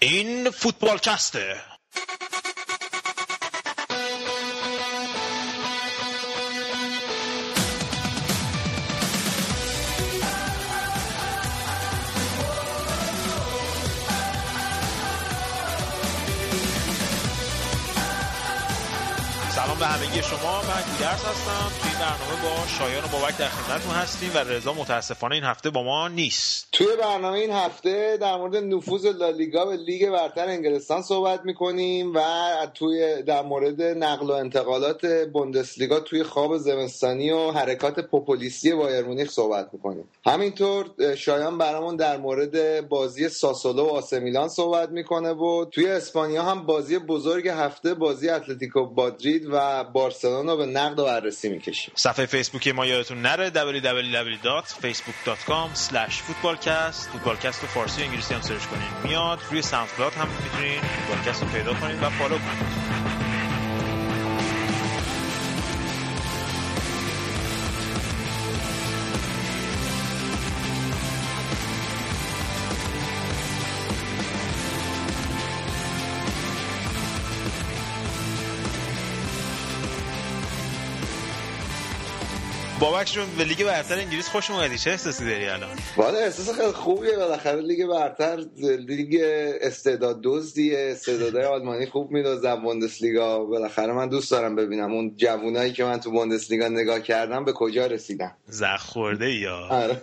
این فوتبال کسته سلام به همگی شما. من گودرس هستم. توی برنامه با شایان و بابک در خدمتتون هستیم و رضا متاسفانه این هفته با ما نیست. توی برنامه این هفته در مورد نفوذ لالیگا به لیگ برتر انگلستان صحبت می‌کنیم و توی در مورد نقل و انتقالات بوندسلیگا توی خواب زمستانی و حرکات پوپولیستی بایر مونیخ صحبت می‌کنیم. همینطور شایان برامون در مورد بازی ساسولو و آسمیلان صحبت می‌کنه و توی اسپانیا هم بازی بزرگ هفته بازی اتلتیکو مادرید و بارسلونا به نقد و بررسی می‌کشیم. صفحه فیسبوکی ما یادتون نره www.facebook.com footballcast فوتبالکست رو فارسی و انگلیسی هم سرچ کنین. میاد روی Sound هم می‌تونین فوتبالکست رو پیدا کنین و follow کنین. بابک جون به لیگ برتر انگلیس خوش اومدی. چه احساسی داری الان؟ والا احساس خیلی خوبیه بالاخره. لیگ برتر لیگ استعداد دزدیه. استعدادهای آلمانی خوب میدزدن بوندسلیگا. بالاخره من دوست دارم ببینم اون جوونایی که من تو بوندسلیگا نگاه کردم به کجا رسیدن. زخم خورده یا؟ آره.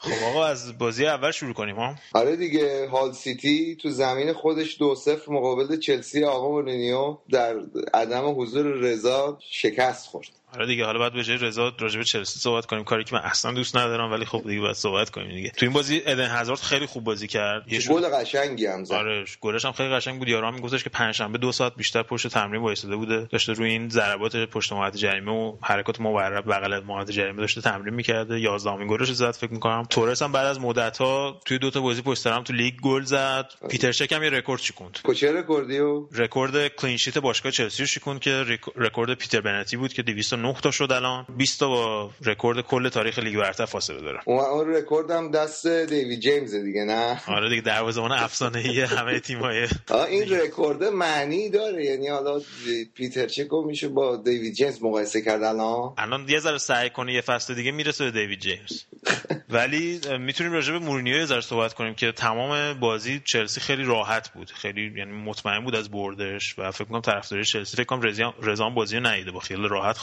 خب آقا از بازی اول شروع کنیم ها؟ آره دیگه. هال سیتی تو زمین خودش دو صفر مقابل چلسی آقا مورینیو در عدم حضور رضا شکست خورد. آره دیگه حالا بعد به جای رضا راجع به چلسی صحبت کنیم. کاری که من اصلا دوست ندارم ولی خب دیگه باید صحبت کنیم دیگه. تو این بازی ادن هازارد خیلی خوب بازی کرد. یه گل قشنگی هم زد. آره گلش هم خیلی قشنگ بود. یارو میگفتش که پنجشنبه دو ساعت بیشتر پشت تمرین وایساده بوده. داشته روی این ضربات پشت محوطه جریمه و حرکات مورب بغل محوطه جریمه داشته تمرین می‌کرده. 11 امین گلش زد فکر می‌کنم. تورس هم بعد از مدت ها توی دو تا بازی پشت هم تو لیگ گل زد. پیتر چک هم یه رکورد شکوند. کجا رکوردیو رکورد clean sheet باشگاه چلسی رو شکوند که رکورد پیتر بنتی بود که 209 تا شد الان. 20 تا با رکورد کل تاریخ لیگ برتر فاصله داره. اون رکورد هم دست دیوید جیمز دیگه نه؟ آره دیگه دروازه‌بان افسانه ای همه تیم‌های این رکورد معنی داره. یعنی حالا پیتر چک رو میشه با دیوید جیمز مقایسه کرد الان؟ الان یه ذره سعی کنه یه فصل دیگه می‌رسه به دیوید جیمز. ولی می‌تونیم راجع به مورینیو یه ذره صحبت کنیم که تمام بازی چلسی خیلی راحت بود. خیلی یعنی مطمئن بود از بردش و فکر کنم طرفداری چلسی فکر کنم رضا بازی رو ندیده با خیلی راحت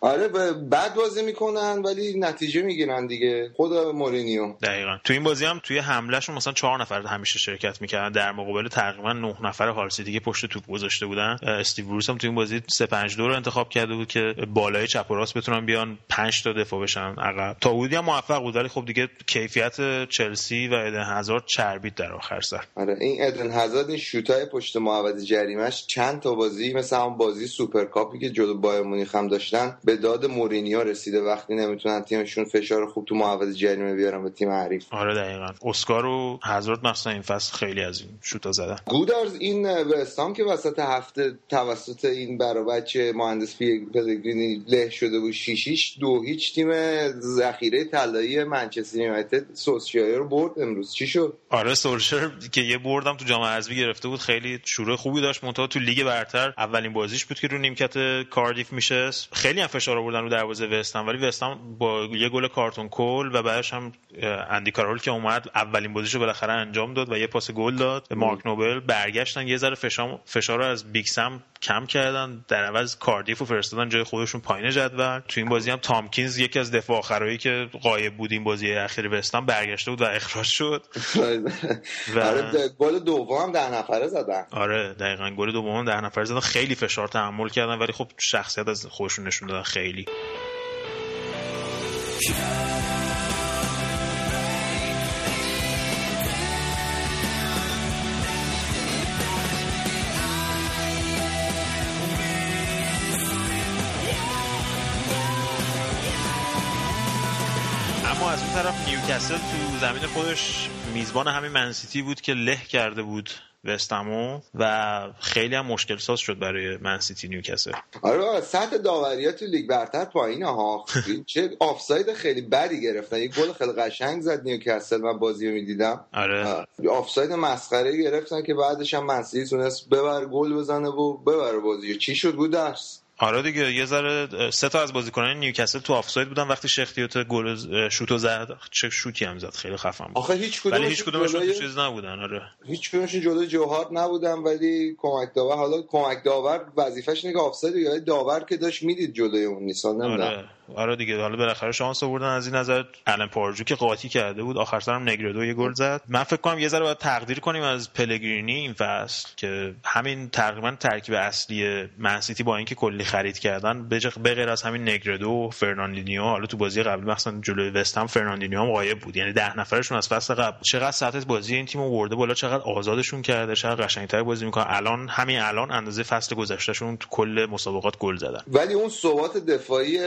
خوابیده آره بد بازی می‌کنن ولی نتیجه می‌گیرن دیگه. خود مورینیو. دقیقا. تو این بازی هم توی حملهشون مثلا چهار نفر همیشه شرکت می‌کردن. در مقابل تقریبا نه نفر هال سیتی دیگه پشت توپ گذاشته بودن. استیو بروس هم تو این بازی 3 5 2 رو انتخاب کرده بود که بالای چپ و راست بتونن بیان 5 تا دفاع بشن. عقب. تا حدودی هم موفق بود ولی خب دیگه کیفیت چلسی و ادن هازارد چربید در آخر سر. آره این ادن هازارد این شوتای پشت محوطه جریمش چند تا بازی مثل اون بازی سوپرکاپی که جلو بایر مونیخ هم داشتن به داد مورینیو رسیده وقتی نمی‌تونن تیمشون فشار خوب تو محوطه جریمه بیارن به تیم حریف. آره دقیقاً. اسکار و هازارد مثلا این فصل خیلی از این شوتا زدن. گودارز این وستام که وسط هفته توسط این برا بچه مهندس پلگرینی له شده بود شیشیش دو هیچ تیم ذخیره طلایی منچستر یونایتد سوسیایر رو برد امروز. چی شد؟ آره سولشر که یه بردم تو جام حذفی گرفته بود خیلی شروع خوبی داشت. منتها تو لیگ برتر اولین بازیش بود که رو نیمکت کاردیف میشه خیلی هم فشار آوردن رو دروازه وستام ولی وستام با یه گل کارتون کل و بعدش هم اندی کارول که اومد اولین بازیشو بالاخره انجام داد و یه پاس گل داد. به مارک نوبل برگشتن یه ذره فشار فشار رو از بیکسم کم کردن. در عوض کاردیف و فرستادن جای خودشون پایین جدول. تو این بازی هم تامکینز یکی از دفاع آخرایی که غایب بود این بازی اخیر وستام برگشته بود و اخراج شد. و آره گل دوم در نفره زدن. آره دقیقاً گل دوم در نفره زدن. خیلی فشار تحمل کردن ولی خب شخصیت از خودشون نشون دادن خیلی. از اون طرف نیوکاسل تو زمین خودش میزبان همین منسیتی بود که له کرده بود وستهم و و خیلی هم مشکل ساز شد برای منسیتی نیوکاسل آره سطح داوری تو لیگ برتر پایینه ها. چه آفساید خیلی بدی گرفتن. یه گل خیلی قشنگ زد نیوکاسل من بازی رو می‌دیدم. آره. آفساید مسخره گرفتن که بعدش هم منسیتی تونست بره گل بزنه و ببره بازی. چی شد گودرس آره دیگه یه ذره سه تا از بازیکنان نیوکاسل تو آفساید بودن. وقتی شیخ تیوته گل شوتو زد چه شوتی هم زد. خیلی خفن بود. آخه هیچ کدوم ولی هیچ کدومشون جلوی... چیز نبودن. آره. هیچ کدومشون جلوی جو هارت نبودن ولی کمک داور حالا کمک داور وظیفش اینه که آفساید یا داور که داشت می‌دید جلوی اون نیسان آره. آره دیگه حالا بالاخره شانس آوردن از این نظر الان پاردو که قاطی کرده بود آخر سرم نگردو یه گل زد. من فکر کنم یه ذره باید تقدیر کنیم از پلگرینی این فصل که همین تقریبا ترکیب اصلی منسیتی با اینکه کلی خرید کردن به غیر از همین نگردو و فرناندینیو حالا تو بازی قبلی مثلا جلوی وستهم فرناندینیو هم غایب بود. یعنی ده نفرشون از فصل قبل. چقدر سطح بازی این تیم آورده بالا چقدر آزادشون کرده چقدر قشنگتر بازی می‌کنن الان همین الان اندازه فصل گذشتهشون تو کل مسابقات گل زدن. ولی اون ثبات دفاعی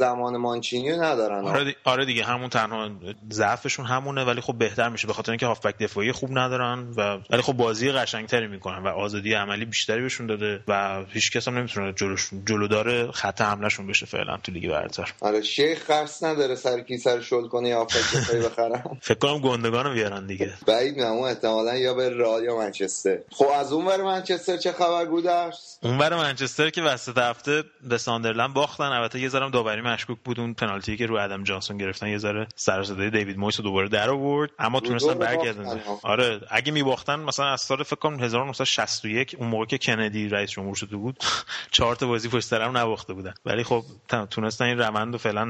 زمان مانچینی ندارن. آره, آره دیگه همون تنها ضعفشون همونه ولی خب بهتر میشه. به خاطر اینکه هافبک دفاعی خوب ندارن و ولی خب بازی قشنگتری می‌کنن و آزادی عملی بیشتری بهشون داده و هیچ کس هم نمی‌تونه جلوش جلودار خط حملهشون بشه فعلا تو لیگ برتر. آره شیخ خرس نداره سر کی سر شل کنه یا دفاعی بخرن. فکر کنم گندگانو بیارن دیگه. بعید نه احتمالاً یا به رئال یا منچستر. خب از اون ور منچستر چه خبر گودرس اون ور منچستر که وسط هفته به ساندرلند باختن. البته یه ذره داوری مشکوک بود. اون پنالتی که رو ادم جانسون گرفتن یه ذره سر صدای دیوید مویس دوباره در آورد. اما تونستن برگردن. آره اگه میباختن مثلا از سال فکر کنم 1961 اون موقع که کندی رئیس جمهور شده بود چهار تا بازی پشت سر هم نباخته بودن. ولی خب تونستن این روند رو فعلا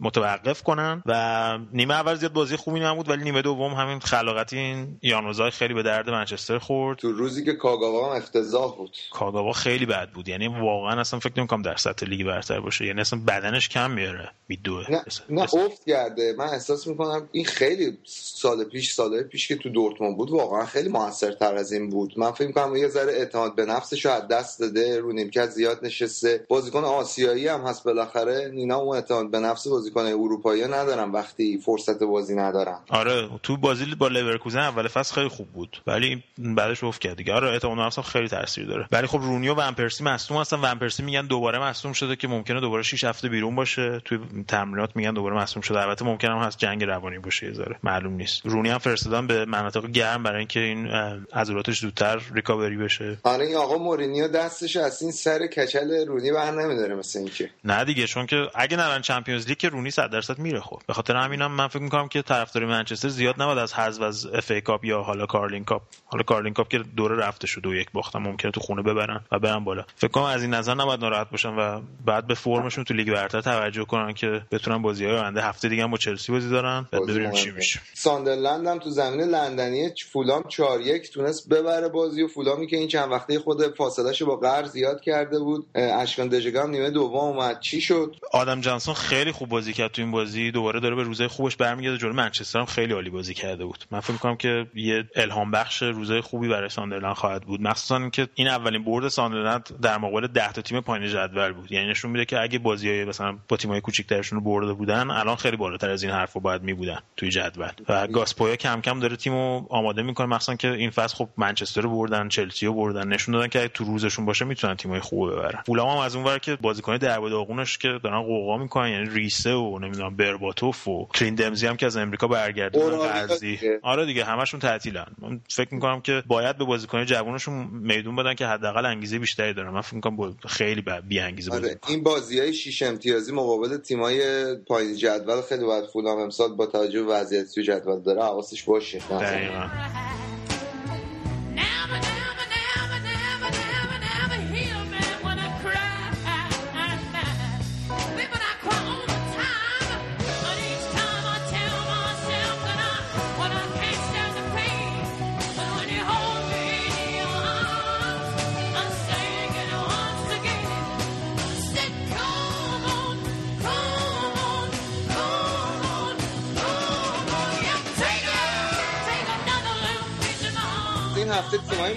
متوقف کنن. و نیمه اول زیاد بازی خوبی نبود ولی نیمه دوم همین خلاقت این یانوزای خیلی به درد منچستر خورد. تو روزی که کاگاوا هم افتضاح بود. کاگاوا خیلی بد بود. یعنی واقعا اصلا فکر نمی‌کنم در سطح لیگ برتر باشه. یعنی اصلا بدنش کم میاره. میدوه نه, نه افت کرده. من احساس می‌کنم این خیلی سال پیش سال پیش که تو دورتموند بود واقعا خیلی موثرتر از این بود. من فکر می‌کنم یه ذره اعتماد به نفسش رو از دست داده رو نیمکت زیاد نشسته. بازیکن آسیایی هم هست بالاخره. اینا اون اعتماد به نفس بازیکن اروپایی ندارن وقتی فرصت بازی ندارن. آره تو بازی با لورکوزن اول فصل خیلی خوب بود. ولی بعدش افت کرد دیگه. آره اعتماد به نفس خیلی تاثیر داره. ولی خب رونی و ون پرسی مصدوم هستن. ون پرسی میگن دوباره مصدوم شده که ممکنه دوباره 6 هفته بیرون باشه. توی تمرینات میگن دوباره مصدوم شده. البته ممکن هم هست جنگ روانی باشه یه ذره. معلوم نیست. رونی هم فرستادن به مناطق گرم برای اینکه این عضلاتش زودتر ریکاوری بشه. آره این آقا مورینیو دستش از این سر کچل رونی بر نمیداره مثل اینکه. نه دیگه چون که اگه نرن Champions League که رونی 100 درصد میره خب. به خاطر همینم من فکر می‌کنم که طرفدار منچستر زیاد نباید از حذف از FA Cup یا حالا Carling Cup. حالا Carling Cup که دوره رفته شد و یک باختن ممکنه تو خونه ببرن و برن بالا. فکر کنم از این نظر نباید ناراحت باشن و بعد به فرمشون تو لیگ برتر توجه کنن که بتونن بازی های آینده هفته دیگه هم با چلسی بازی دارن. بعد ببینیم چی میشه. ساندرلند هم تو زمین لندنی فولام 4 1 تونست ببره بازی و فولامی که این چند وقته خود فاصلهش با قعر زیاد کرده بود. اشکان دژاگه نیمه دوم اومد. چی شد؟ آدم جانسون خیلی خوب بازی کرد تو این بازی. دوباره داره به روزای خوبش برمیگرده جلوی منچستر هم خیلی عالی بازی کرده بود. من فکر می‌کنم که یه الهام بخش روزای خوبی برای ساندرلند خواهد بود. مخصوصا اینکه این اولین برد ساندرلند در مقابل 10 تا تیم پایین جدول بود. یعنی نشون میده که اگه بازی مثلا با تیم‌های کوچیک‌ترشون رو برده بودن الان خیلی بالاتر از این حرفا باید می بودن توی جدول. و گاس پویت کم کم داره تیمو آماده می‌کنه مخصوصا که این فصل خب منچستر رو بردن چلسی رو بردن نشون دادن که تو روزشون باشه می‌تونن تیمای خوب ببرن. فولام هم از اونور که بازیکن درب داغونش که دارن قوقا می‌کنن یعنی ریسه و نمی‌دونم برباتوف و کلین دمزی هم که از امریکا برگردن قرضی آره دیگه همشون تعطیلن. من فکر می‌کنم که باید به بازیکن جوونشون میدون بدن که حداقل انگیزه بیشتری دارن. من فکر می‌کنم خیلی بی انگیزه آره. این بازیای شیش امتیازی مقابل تیمای پایین جدول خیلی باید فولام امسال با توجه به وضعیت جدول داره حواسش باشه. دقیقاً.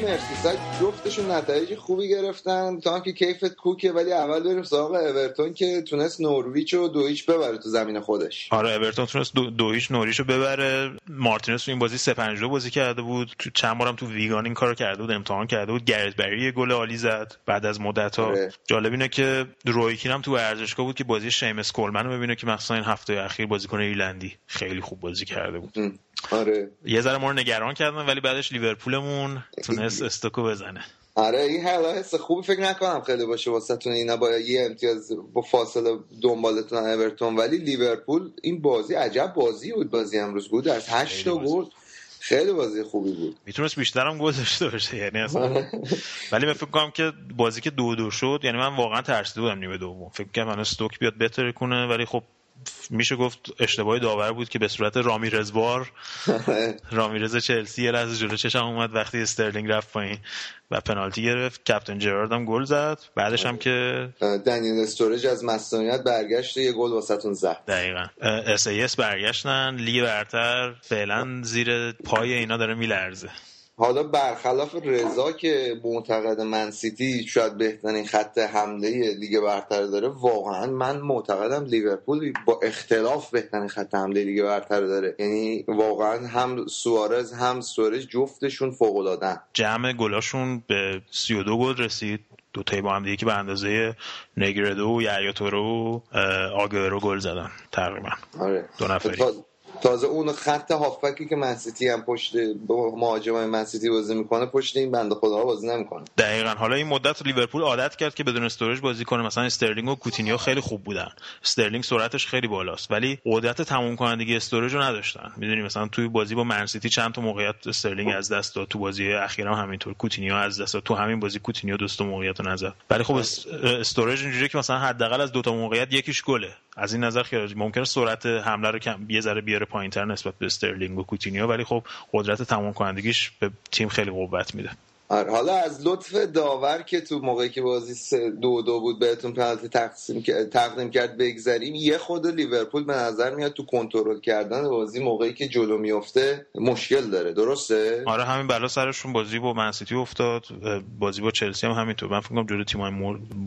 مرسیساید جفتشون نتایج خوبی گرفتن. تا که کیفت کوکه ولی اول بریم سراغ اورتون که تونست نورویچ و دو هیچ ببره تو زمین خودش. آره اورتون تونست دو, دو هیچ نوریچ رو ببره. مارتینز تو این بازی 3 5 بازی کرده بود. تو چند بارم تو ویگان این کارو کرده بود امتحان کرده بود. گرت بری گل عالی زد بعد از مدت ها آره. جالب اینه که رویکین هم تو ورزشگاه بود که بازی شیمس کولمن رو ببینه که مثلا این هفته اخیر بازیکن ایرلندی خیلی خوب بازی کرده بود. آره. یه ذره ما رو نگران کردن ولی بعدش لیورپولمون تونست استوکو بزنه. آره این حالا حس خوبی فکر نکنم خیلی باشه واسه تون اینا با یه امتیاز با فاصله دنبالتون اورتون. ولی لیورپول این بازی عجب بازی بود بازی امروز بود. از 8 تا گل خیلی بازی خوبی بود. می‌تونست بیشتر هم گل داشته باشه یعنی اصلا. ولی من فکر کنم که بازی که دو دو شد یعنی من واقعا ترسیده بودم نیمه دوم. فکر کنم من استوک بیاد بهتر کنه ولی خب میشه گفت اشتباهی داور بود که به صورت رامیرز بار رامیرز چلسی یه لحظه جلو چشم اومد وقتی استرلینگ رفت پایین و پنالتی گرفت. captain جرارد هم گل زد. بعدش هم که دنیل استورج از مصدومیت برگشت یه گل واسهتون زد. دقیقا. SAS برگشتن. لیگ برتر فعلا زیر پای اینا داره میلرزه. حالا برخلاف رضا که معتقد منسیتی شاید بهترین خط حمله لیگ برتر داره واقعا من معتقدم لیورپول با اختلاف بهترین خط حمله لیگ برتر داره. یعنی واقعا هم سوارز هم سوارز جفتشون فوق العاده جمع گلاشون به 32 گل رسید. دو تایی با هم دیگه که به اندازه نگردو و یحیی توره و آگرو گل زدن تقریبا. آره. دو نفری. تازه اون خط هافبکی که منسیتی هم پشت مهاجمای منسیتی بازی می‌کنه پشت این بنده خدا بازی نمی‌کنه. دقیقا. حالا این مدت لیورپول عادت کرد که بدون استورج بازی کنه. مثلا استرلینگ و کوتینیو خیلی خوب بودن. استرلینگ سرعتش خیلی بالاست. ولی قدرت تموم کنندگی استورج رو نداشتن. می‌دونی مثلا توی بازی با منسیتی چند تا موقعیت استرلینگ از دست داد. تو بازی اخیرا هم همینطور. کوتینیو از دست داد. تو همین بازی کوتینیو دو سه تا موقعیت رو نزد. ولی خب استورج اینجوریه که مثلا حداقل از دو تا موقعیت یکیش گله. از این نظر خیلی ممکنه سرعت حمله رو کم یه ذره بیاره پایینتر نسبت به استرلینگ و کوتینیو ولی خب قدرت تمام کنندگیش به تیم خیلی قوت میده. حالا از لطف داور که تو موقعی که بازی دو دو بود بهتون پنالتی تقسیم تقدیم کرد بگذریم یه خود لیورپول به نظر میاد تو کنترل کردن بازی موقعی که جلو میفته مشکل داره درسته؟ آره همین بلا سرشون بازی با منسیتی افتاد بازی با چلسی هم همینطور. من فکر کنم جلو تیم‌های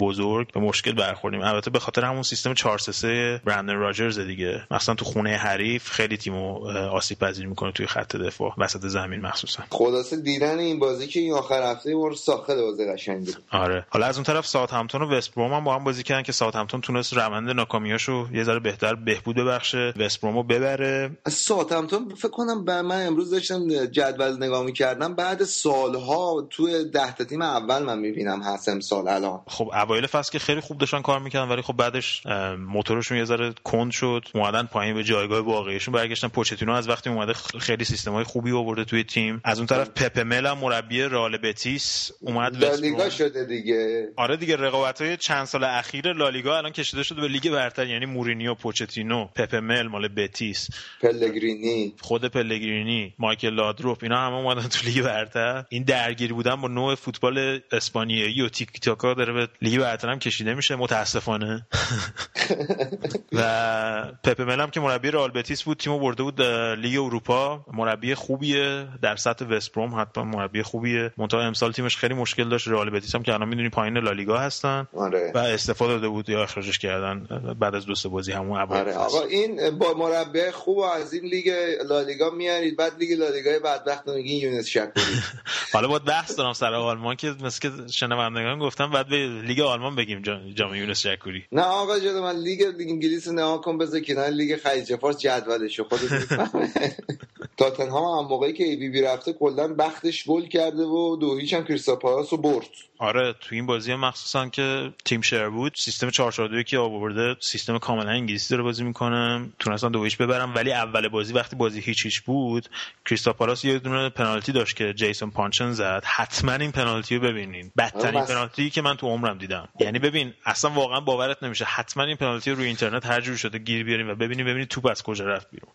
بزرگ به مشکل برخوردیم. البته به خاطر همون سیستم 4 3 برندن راجرز دیگه. مثلا تو خونه حریف خیلی تیمو آسیب پذیر می‌کنه توی خط دفاع وسط زمین مخصوصا. خلاصه دیدن این بازی که این آخر هفته برو ساخت بازی قشنگی. آره. حالا از اون طرف ساوت همتون و وست بروم هم با هم بازی کردن که ساوت همتون تونست روند ناکامیاشو یه ذره بهتر بهبود ببخشه وست برومو ببره. از ساوت همتون فکر کنم به من امروز داشتم جدول نگاه می‌کردم. بعد سالها توی ده تا تیم اول من می‌بینم هست امسال الان. خب اوایل فصل که خیلی خوب داشتن کار می‌کردن ولی خب بعدش موتورشون یه ذره کند شد. اومدن پایین به جایگاه واقعیشون برگشتن. پوچتینو از وقتی اومده خیلی سیستمای خوبی آورده توی تیم. از اون طرف پپ مل مربی رئال بتیس اومد لالیگا شده دیگه. آره دیگه رقابت های چند سال اخیر لالیگا الان کشیده شده به لیگ برتر یعنی مورینیو پوچتینو پپ مل مال بتیس. پلگرینی. خود پلگرینی مایکل لادروپ اینا همه اومدن تو لیگ برتر. این درگیری بودن با نوع فوتبال اسپانیایی و تیک تاکا داره به لیگ برتر هم کشیده میشه متاسفانه. و پپ مل هم که مربی رئال بتیس بود تیمو برده بود لیگ اروپا. مربی خوبیه در سطح وستبروم حتما مربی خوبیه. منتها امسال تیمش خیلی مشکل داشت. رئال بتیس هم که الان می‌دونی پایین لالیگا هستن. آره. و استفاده داده بود یا اخراجش کردن. بعد از دو سه بازی همون آره. آقا این با مربی خوب از این لیگ لالیگا میارید. بعد لیگ لالیگا بعد میگین یونس شکوری حالا باید بحث دارم سر آلمان که مثل که شنوندگان گفتم بعد به لیگ آلمان بگیم جام یونس شکوری نه آقا جدا من لیگ انگلیس نه کن بذار کنار لیگ خلیج فارس جدولش خودت تاتنهام هم موقعی که ای بی بی رفته کلا بختش گل کرده و دو هیچ هم رو برد. آره تو این بازی مخصوصا که تیم شر بود سیستم 442 که آورده سیستم کاملا انگلیسی داره بازی می‌کنه. تونستن دو هیچ ببرن ولی اول بازی وقتی بازی هیچ هیچ بود کریستاپالاس یه دونه پنالتی داشت که جیسون پانچن زد. حتما این پنالتی رو ببینین. بدترین آره پنالتی که من تو عمرم دیدم. یعنی ببین اصلا واقعا باورت نمیشه. حتما این پنالتی رو روی اینترنت هر جور شده گیر بیاریم و ببینیم ببینید توپ از کجا رفت بیرون.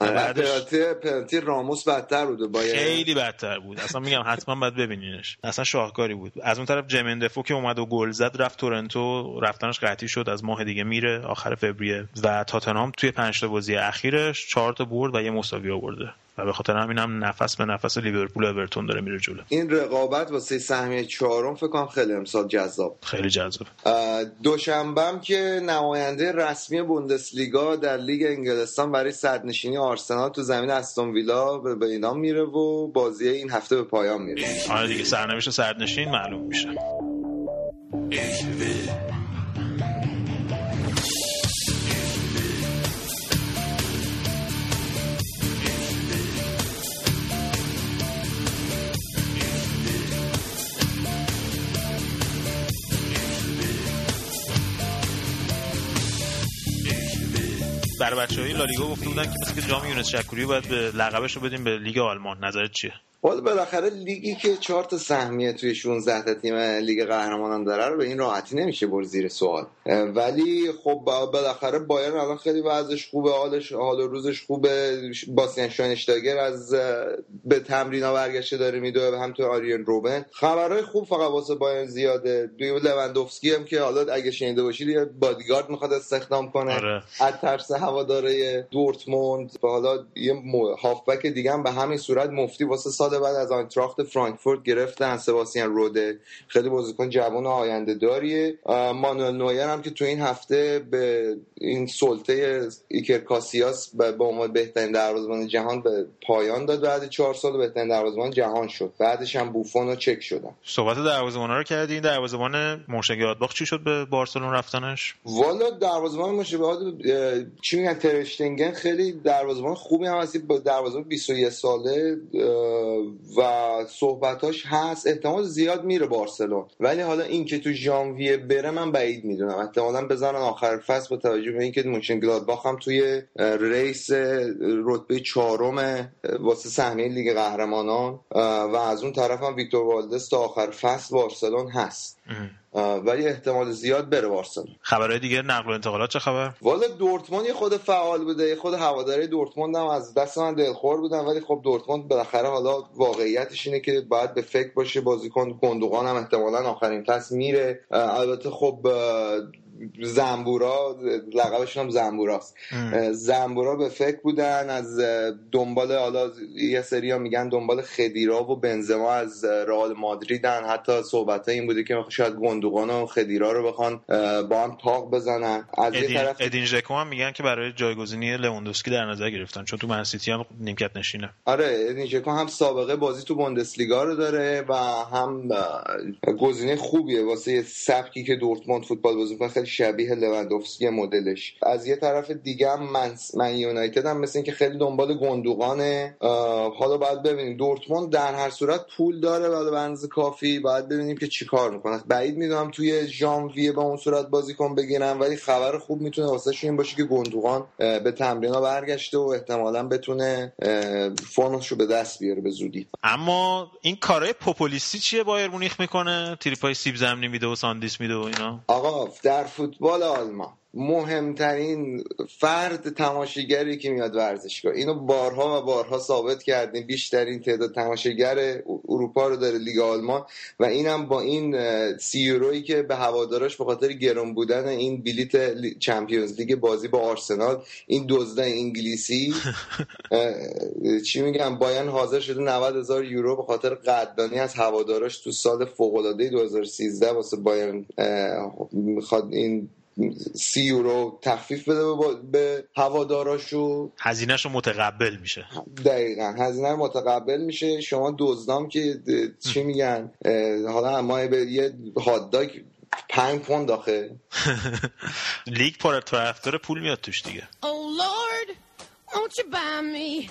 پنالتی پنالتی راموس بدتر بود باید خیلی بدتر بود. اصلا میگم حتما باید ببینینش. اصلا شاهکاری بود. از اون طرف جمن دفو که اومد و گل زد رفت تورنتو. رفتنش قطعی شد. از ماه دیگه میره. آخر فوریه. و تاتنهام توی پنج تا بازی اخیرش چهار تا برد و یه مساوی آورده. و به خاطر همین هم نفس به نفس لیورپول و اورتون داره میره جلو. این رقابت واسه سهمیه چهارم فکر کنم خیلی امسال جذاب. خیلی جذاب. دوشنبه که نماینده رسمی بوندسلیگا در لیگ انگلستان برای صدرنشینی آرسنال تو زمین استون ویلا به اینا میره و بازی این هفته به پایان میره آره دیگه سرنوشت صدرنشین معلوم میشه. برای بچه های لالیگا گفته بودن که مثل که جام یونس شکوری باید به لقبش رو بدیم به لیگ آلمان. نظرت چیه؟ حالا بالاخره لیگی که چهار تا سهمیه توی 16 تا تیم لیگ قهرمانان داره رو به این راحتی نمیشه بر زیر سوال. ولی خب بالاخره بایرن الان خیلی وضعش خوبه حالش حال روزش خوبه. باسین شاینشتاگر از به تمرینا برگشته داره میدوه هم تو آریان روبن. خبرهای خوب فقط واسه بایرن زیاده. دوی لوندوفسکی هم که حالا اگه شنیده باشید یه بادیگارد می‌خواد استخدام کنه. آره. از ترس هواداره دورتموند. حالا یه هافبک دیگه هم به همین صورت مفتی واسه سال بعد از آینتراخت فرانکفورت گرفتن سباستین روده خیلی بازیکن جوان و آینده داریه. مانوئل نویر هم که تو این هفته به سلطه ایکر کاسیاس به عنوان بهترین دروازه‌بان جهان به پایان داد. بعد چهار سال بهترین دروازه‌بان جهان شد. بعدش هم بوفون و چک شدن. صحبت دروازه‌بانا رو کردین دروازه‌بان مونشنگلادباخ چی شد به بارسلون رفتنش؟ والا دروازه‌بان مونشنگلادباخ چی میگن ترشتنگن خیلی دروازه‌بان خوبی هم هستی با دروازه‌بان 21 ساله و صحبتاش هست احتمال زیاد میره بارسلون. ولی حالا اینکه تو ژانویه بره من بعید می‌دونم. احتمالا بزنن آخر فصل با توجه به اینکه مونشن گلادباخ هم توی ریس رتبه چهارم واسه سهمیه لیگ قهرمانان و از اون طرف هم ویکتور والدس تا آخر فصل بارسلون هست. ولی احتمال زیاد بره بارسلون خبرهای دیگه نقل و انتقالات چه خبر؟ والا دورتموند یه خود فعال بوده خود هواداری دورتموند هم از دست من دلخور بودن ولی خب دورتموند بالاخره حالا واقعیتش اینه که باید به فکر باشه بازیکن گندوقان هم احتمالا آخرین فصل میره. البته خب زنبورا لقبشون هم زنبوراست. زنبورا به فکر بودن از دنبال حالا یه سری ها میگن دنبال خدیرا و بنزما از رئال مادریدن. حتی صحبت این بوده که شاید گندوقان و خدیرا رو بخوان با هم تاق بزنن. از ادین, یه طرف ادین ژکو هم میگن که برای جایگزینی لواندوسکی در نظر گرفتن چون تو منسیتی هم نیمکت نشینه. آره ادین ژکو هم سابقه بازی تو بوندسلیگا رو داره و هم گزینه خوبیه. واسه سبکی که دورتموند فوتبال بازی می‌کنه خیلی شبیه لواندوسکی مدلش. از یه طرف دیگه هم من, من یونایتد هم مثل که خیلی دنبال گوندوغانه حالا باید ببینیم. دورتموند در هر صورت پول داره و به اندازه کافی. باید ببینیم که چیکار می‌کنه. بعید می‌دونم توی ژانویه به اون صورت بازیکن بگیرن ولی خبر خوب می‌تونه واسه این باشه که گوندوغان به تمرینا برگشته و احتمالا بتونه فرمش رو به دست بیاره به زودی. اما این کارهای پوپولیستی چیه بایرن مونیخ می‌کنه؟ چیپسای سیب زمینی میده و ساندیس میده و اینا؟ آقا در فوتبال آلمان. مهمترین فرد تماشاگری که میاد ورزشگاه. اینو بارها و بارها ثابت کردیم. بیشترین تعداد تماشاگر اروپا رو داره لیگ آلمان. و اینم با این سی یورویی که به هواداراش به خاطر گرون بودن این بلیت چمپیونز لیگ بازی با آرسنال این دزده انگلیسی چی میگم بایان حاضر شده 90 هزار یورو به خاطر قدردانی از هواداراش تو سال فوق العاده 2013 واسه بایان می‌خواد این سی یورو تخفیف بده به هواداراشو. هزینهش رو متقبل میشه. دقیقا. هزینه متقبل میشه. شما دزدام که چی میگن؟ حالا ما به یه هادداگ پنج پوند داخل لیگ پر طرفدار پول میاد توش دیگه. Oh Lord, won't you buy me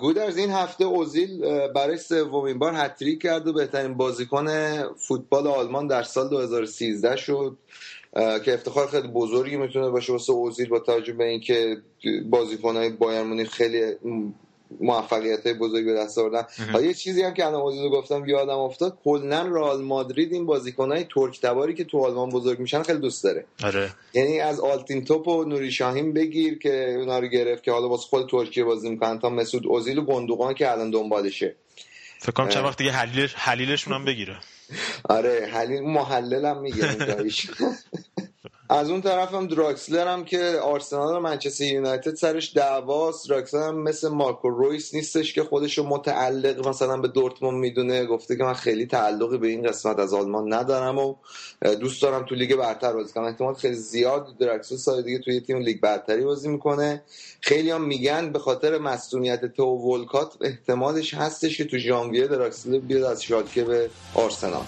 گودرز این هفته اوزیل برای سومین بار هتریک کرد و بهترین بازیکن فوتبال آلمان در سال 2013 شد که افتخار خیلی بزرگی می‌تونه باشه واسه اوزیل با توجه به اینکه بازیکنهای بایر مونیخ خیلی موفقیت های بزرگ به دست آوردن. یه چیزی هم که الان اوزیل گفتم یادم افتاد کلا رئال مادرید این بازیکنای ترک تباری که تو آلمان بزرگ میشن خیلی دوست داره. آره. یعنی از آلتین توپ و نوری شاهین بگیر که اونا رو گرفت که حالا واسه خود ترکیه بازی می‌کنن تا مسعود اوزیل و گندوقان که الان دنبالشه. فکر کنم چند وقت دیگه حلیلش حلیلشون هم بگیره. آره حلیل محللم میگه از اون طرف هم دراکسلر هم که آرسنال و منچستر یونایتد سرش دعواست. دراکسلر هم مثل مارکو رویس نیستش که خودش رو متعلق مثلا به دورتموند می‌دونه. گفته که من خیلی تعلقی به این قسمت از آلمان ندارم و دوست دارم تو لیگ برتر بازی کنم. احتمال خیلی زیاد دراکسلر سال دیگه توی تیم لیگ برتری بازی می‌کنه. خیلی هم میگن به خاطر مصونیت تو ولکات احتمالش هستش که تو ژانویه دراکسلر بیاد از شالکه به آرسنال.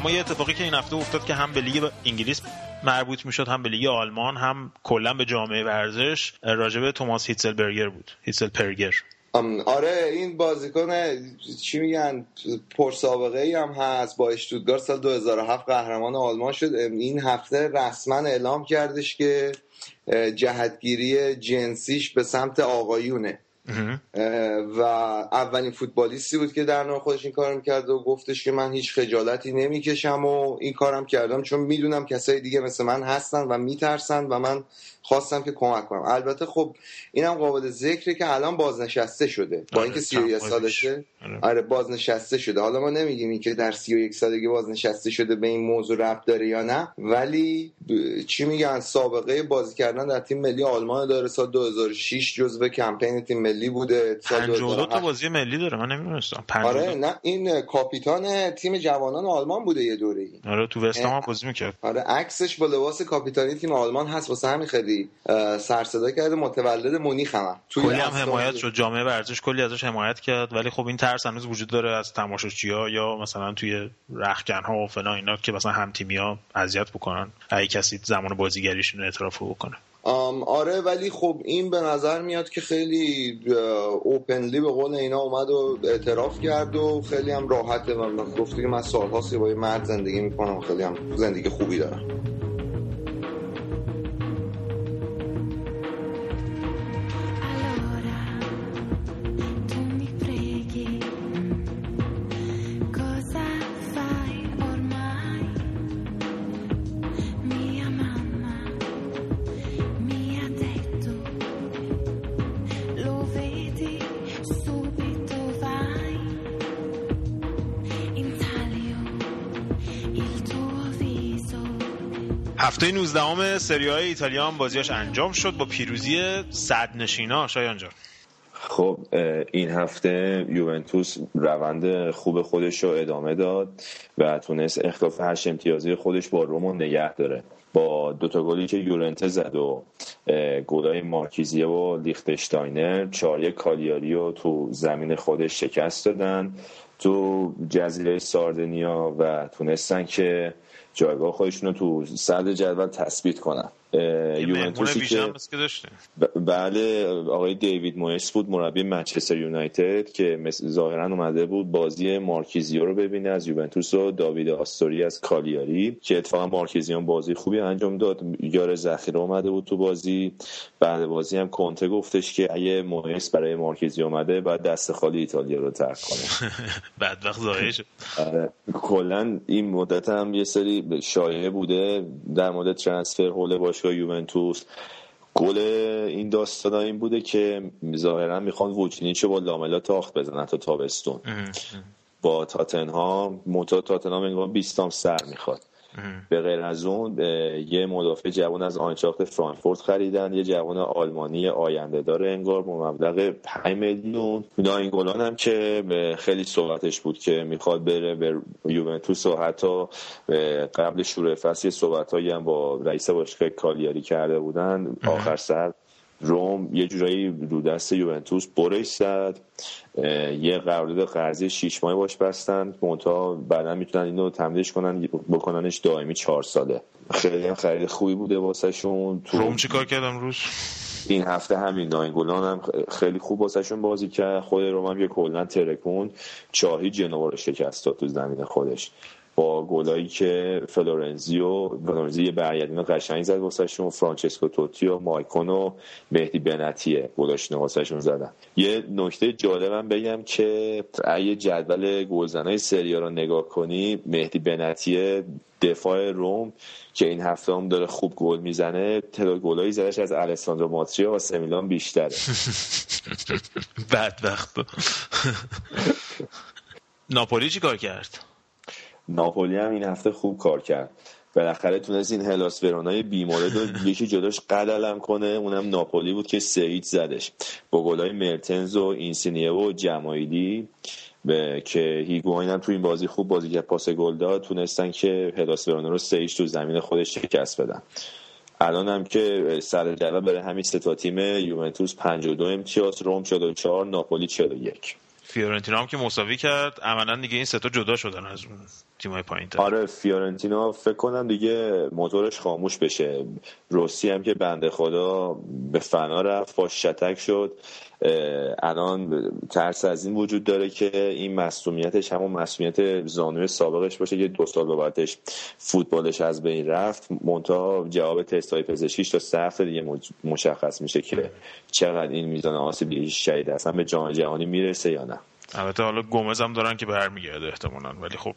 اما یه اتفاقی که این هفته افتاد که هم به لیگ انگلیس مربوط می‌شد هم به لیگ آلمان هم کلا به جامعه ورزش راجبه توماس هیتسلبرگر بود هیتسل پرگر آره این بازیکن چی میگن پرسابقه ای هم هست با اشتودگار سال 2007 قهرمان آلمان شد. این هفته رسما اعلام کردش که جهتگیری جنسیش به سمت آقایونه. و اولین فوتبالیستی بود که در نوع خودش این کار می‌کرد و گفتش که من هیچ خجالتی نمی‌کشم و این کارم کردم چون می‌دونم کسای دیگه مثل من هستن و میترسن و من خواستم که کمک کنم. البته خب اینم قابل ذکره که الان بازنشسته شده. با اینکه 31 سالشه. آره. بازنشسته شده. حالا ما نمیگیم اینکه در 31 سالگی بازنشسته شده به این موضوع ربط داره یا نه. ولی چی میگن؟ سابقه بازی کردن در تیم ملی آلمان داره. سال 2006 جزو کمپین تیم ملی بوده. سال 52 تا بازی ملی داره. من نمی‌دونستم. آره نه این کاپیتان تیم جوانان آلمان بوده یه دوره ای. آره تو وستام بازی می‌کرد. آره عکسش با لباس کاپیتانی تیم آلمان هست. واسه همین خیلی سر صدا کرده متولد مونیخ هم. کلی هم حمایت شد. جامعه ورزش کلی ازش حمایت کرد ولی خب این ترس هنوز وجود داره از تماشاچی‌ها یا مثلا توی رختکن ها و فلان اینا که مثلا هم ها اذیت بکنن اگه کسی زمان بازیگریشون اعتراف بکنه. آره ولی خب این به نظر میاد که خیلی اوپنلی به قول اینا اومد و اعتراف کرد و خیلی هم راحته. و گفته که من سالهاست با یه مرد زندگی می‌کنم خیلی هم زندگی خوبی دارم. 19 سری های ایتالیا هم بازیاش انجام شد با پیروزی صد نشینا. شایان جان. خب این هفته یوونتوس روند خوب خودش رو ادامه داد و تونست اختلاف هشت امتیازی خودش با رومو نگه داره. با دوتا گلی که یورنته زد و گلای مارکیزیه و لیختشتاینر چاریه کالیاری رو تو زمین خودش شکست دادن. تو جزیره ساردنیا و تونستن که جایگاه خودشون رو تو صدر جدول تثبیت کنن. یوونتوسی که بله آقای دیوید مویس بود مربی منچستر یونایتد که ظاهرا اومده بود بازی مارکیزیو رو ببینه از یوونتوس و داوید آستوری از کالیاری که اتفاقا مارکیزیو بازی خوبی انجام داد. یار ذخیره اومده بود تو بازی. بعد بازی هم کنته گفتش که اگه مویس برای مارکیزیو اومده بعد دست خالی ایتالیا رو ترک کنه. بعد وقت ظاهر شد. آره. کلا این مدت هم یه سری شایعه بوده. در مورد ترانسفر هول باش باشگاه یوونتوس. گل این داستان این بوده که ظاهرا می‌خوان ووچینیچو با لاملا تاخت بزنن تا تابستون. با تاتنهام موتا تاتنهام انگار 20 سر می‌خواد. به غیر از اون یه مدافع جوان از آنچاخت فرانکفورت خریدن یه جوان آلمانی آینده داره انگار با مبلغ 5 میلیون. ناینگولان هم که خیلی صحبتش بود که می‌خواد بره به یوونتوس و حتی قبل شروع فصل صحبت هم با رئیس باشگاه کالیاری کرده بودن. آخر سر روم یه جورایی رو دست یوونتوس برش زد. یه قرارداد قرضی 6 ماهه باش بستن. منتها بعدا می‌تونن اینو تمدیدش کنن بکننش دائمی چهار ساله. خیلی هم خرید خوبی بوده واسهشون. تو روم چیکار کرد امروز؟ این هفته همین ناینگولان هم خیلی خوب واسهشون بازی کرد. خود روم هم یه کلا ترکون چاهی جنوا رو شکست داد تو زمین خودش. با گلایی که فلورنزیو فلورنزی یه برگردین قشنگ زد واسهشون فرانچسکو توتی و مایکون و مهدی بنتیه گلاشون واسهشون زدن. یه نکته جالبم بگم که اگه جدول گلزنای سریا رو نگاه کنی مهدی بنتیه دفاع روم که این هفته هم داره خوب گل می‌زنه تعداد گلایی زدش از الساندرو ماتریا و سمیلان بیشتره. بدبخت. ناپولی چی کار کرد؟ ناپولی هم این هفته خوب کار کرد. بالاخره تونست این هلاس ورونای بیمورد رو یکی جداش قدلم کنه اونم ناپولی بود که سعید زدش. با گلای مرتنز و اینسینیه و جمایلی به که هیگواین هم تو این بازی خوب بازی کرد پاس گل داد تونستن که هلاس ورونا رو سیج تو زمین خودش شکست بدن. الان هم که سر جدول برای همین سه تیم یوونتوس 52 امتیاز روم 44 ناپولی 41 فیورنتینا هم که مساوی کرد عملا دیگه این ستا جدا شدن از اون. تیمای پایین آره فیورنتینا فکر کنم دیگه موتورش خاموش بشه. روسی هم که بنده خدا به فنا رفت با شتک شد. الان ترس از این وجود داره که این مسئولیتش همون مسئولیت زانوی سابقش باشه که دو سال بعدش فوتبالش از بین رفت. منتها جواب تست های پزشکیش تا سه دیگه مشخص میشه که چقدر این میزان آسیب شدید اصلا به جام جهانی می‌رسه یا نه. البته حالا گومز هم دارن که برمیگرده احتمالاً. ولی خب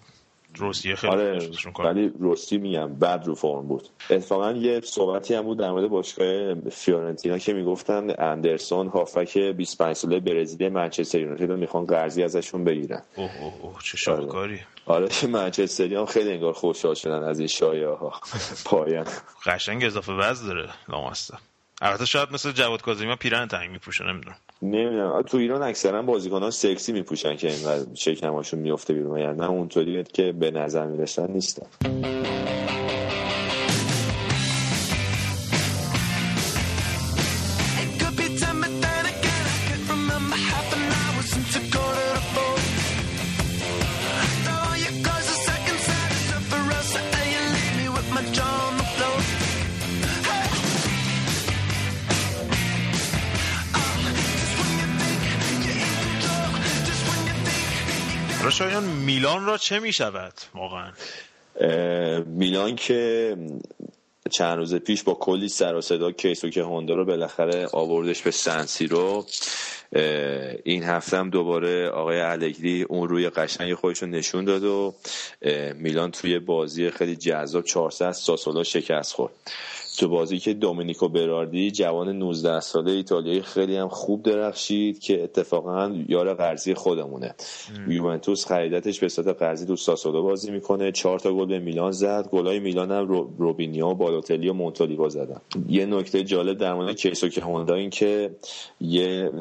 روسیه خیلی آره ولی روسی میگم بد رو فرم بود. اتفاقا یه صحبتی هم بود در مورد باشگاه فیورنتینا که می‌گفتن اندرسون هافک 25 ساله برزیلی منچستر یونایتد رو می‌خوان قرضی ازشون بگیرن. اوه اوه اوه چه شاهکاری. آره. که منچستری هم خیلی انگار خوشحال شدن از این شایعه ها پایان. قشنگ اضافه وزن داره لاماستا البته شاید مثل جواد کاظمی پیرن تنگ میپوشه نمی‌دونم. نمی‌دونم. تو ایران اکثرا بازیکنان سکسی میپوشن که اینقدر شکمشون میفته بیرون یعنی نه اونطوری که به نظر می‌رسن نیستن. میلان را چه می شود واقعا میلان که چند روز پیش با کلی سر و صدا کیسوکه هوندا رو بالاخره آوردش به سنسی رو. این هفته هم دوباره آقای الگری اون روی قشنگ خودش رو نشون داد و میلان توی بازی خیلی جذاب 400 ساسولا شکست خورد. تو بازی که دومینیکو براردی جوان 19 ساله ایتالیایی خیلی هم خوب درخشید که اتفاقا یار قرضی خودمونه. یوونتوس خریدتش به صورت قرضی تو ساسولو بازی می‌کنه. چهار تا گل به میلان زد. گلای میلان هم رو روبینیا و بالوتلی و مونتالیوا زدن. یه نکته جالب در مورد کیسوکه هوندا این که یه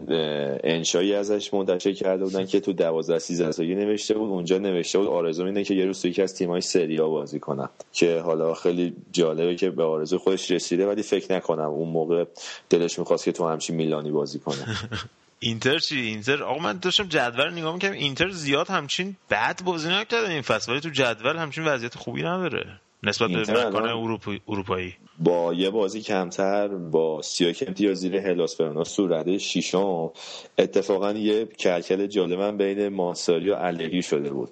انشایی ازش منتشر کرده بودن که تو 12 13 سالگی نوشته بود. اونجا نوشته بود آرزو اینه که یه روز یکی از تیم‌های سری بازی کنه که حالا خیلی جالبه که به آرزو خودش رسیده ولی فکر نکنم اون موقع دلش می‌خواست که تو همچین میلانی بازی کنه. اینتر چی؟ اینتر؟ آقا من داشتم جدول نگاه می‌کنم اینتر زیاد همچین بد بازی نکرده این فصل ولی تو جدول همچین وضعیت خوبی نداره. نسبت به مکان اروپایی. با یه بازی کمتر با سیاک امتیاز زیر هلاس فراناس تو رده شیشم. اتفاقا یه کلکل جالبا بین ماساری و الگی شده بود.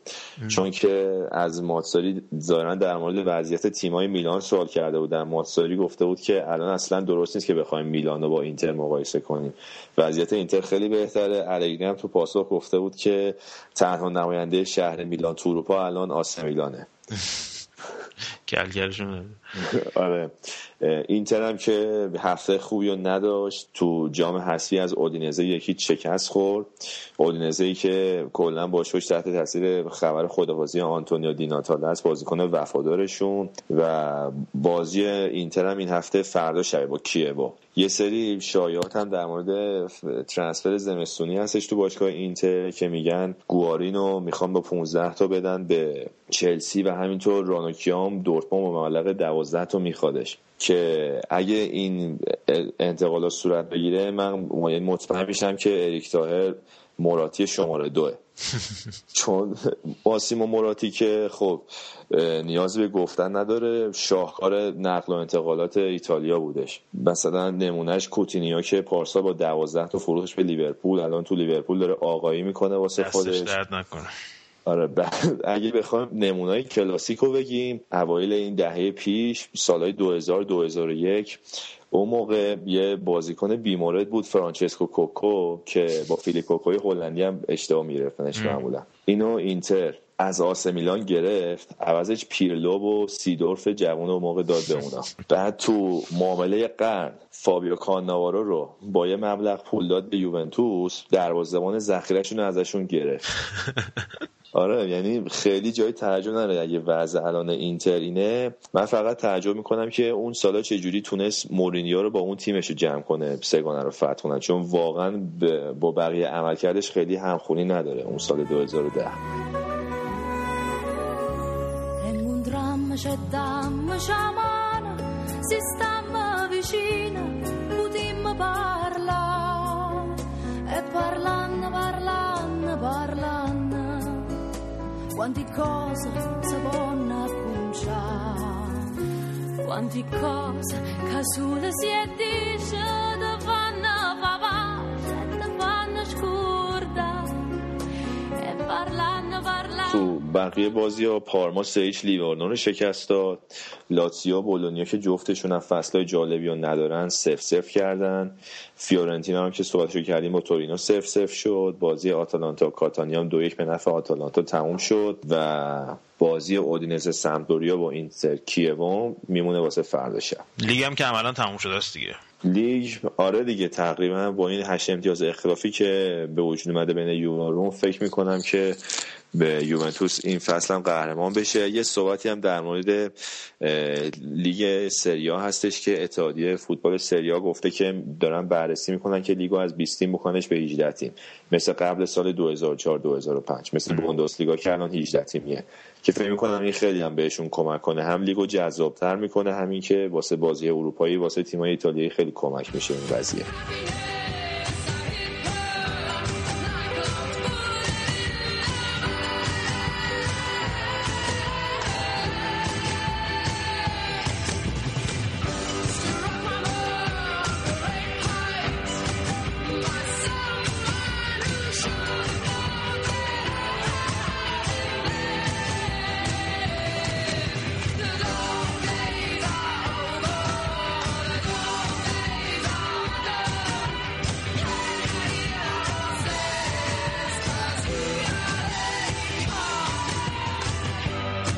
چون که از ماساری ظاهرا در مورد وضعیت تیمای میلان سوال کرده بودن. ماساری گفته بود که الان اصلا درست نیست که بخوایم میلان رو با اینتر مقایسه کنیم. وضعیت اینتر خیلی بهتره. الگری هم تو پاسخ گفته بود که تنها نماینده شهر میلان تو اروپا الان آس میلانه. کلگرشون آره. اینتر هم که هفته خوبی رو نداشت تو جام حسی از اودینزه یکی شکست خورد. اودینزه ای که کلا باشوش تحت تاثیر خبر خدافازی آنتونیو دیناتاله است بازیکن وفادارشون و بازی اینتر هم این هفته فردا شبه با کیه با یه سری شایعات هم در مورد ترانسفر زمستونی هستش تو باشگاه اینتر که میگن گوارینو می‌خوان با 15 تا بدن به چلسی و همینطور رانوکیام دورتموند با مبلغ 12 تا میخوادش. که اگه این انتقالات صورت بگیره من مطمئن میشم که اریک تاهر مراتی شماره دوه چون باسیم و مراتی که خب نیاز به گفتن نداره شاهکار نقل و انتقالات ایتالیا بودش. مثلا نمونهش کوتینیا که پارسا با دوازده تا فروش به لیورپول الان تو لیورپول داره آقایی می‌کنه واسه خودش. نکنه. آره اگه بخوایم نمونه‌های کلاسیک رو بگیم اوایل این دهه پیش سالهای 2000 2001 اون موقع یه بازیکن بی‌مورد بود فرانچسکو کوکو که با فیلیپ هلندی هم اشتباه می‌گرفتنش معمولا. اینو اینتر از آث میلان گرفت عوضش پیرلو و سیدورف جوان و موقع داد به اونا. بعد تو معامله قرن فابیو کاناوارو رو با یه مبلغ پول داد به یوونتوس دروازه‌بان ذخیرهشون ازشون گرفت. آره یعنی خیلی جای تعجب نداره. اگه وضع الان اینتر اینه من فقط تعجب می‌کنم که اون سالا چجوری تونست مورینیو رو با اون تیمش رو جمع کنه سگانه رو فتح کنه. چون واقعا با بقیه عملکردش خیلی همخونی نداره اون سال 2010 quanti cose si vanno a conciare, quanti cose sabonna concià, quanti cose casulle si è dice davanti a papà. تو بقیه بازی ها پارما سیچ لیورنو رو شکست داد. لاتسیا بولونیا که جفتشون هم فصلهای جالبی رو ندارن سف سف کردن. فیورنتینا هم که صحبتشو کردیم با تورینو سف سف شد. بازی آتالانتا کاتانیا هم دو یک به نفع آتالانتا تموم شد و بازی اودینز سمپدوریا با اینتر کیوم میمونه واسه فردا شب. لیگ هم که عملا تموم شده است دیگه. لیگ آره دیگه تقریبا با این هشت امتیاز اختلافی که به وجود اومده بین یوونا فکر می‌کنم که به یوونتوس این فصل هم قهرمان بشه. یه صحبتی هم در مورد لیگ سریا هستش که اتحادیه فوتبال سریا گفته که دارن بررسی می‌کنن که لیگو از 20 تیم بکنش به 18 تیم. مثل قبل سال 2004 2005 مثل بوندسلیگا که الان 18 تیمیه. که فکر می‌کنم این خیلی هم بهشون کمک کنه. هم لیگو جذابتر می‌کنه همین که واسه بازی اروپایی واسه تیمای ایتالیایی خیلی کمک میشه این قضیه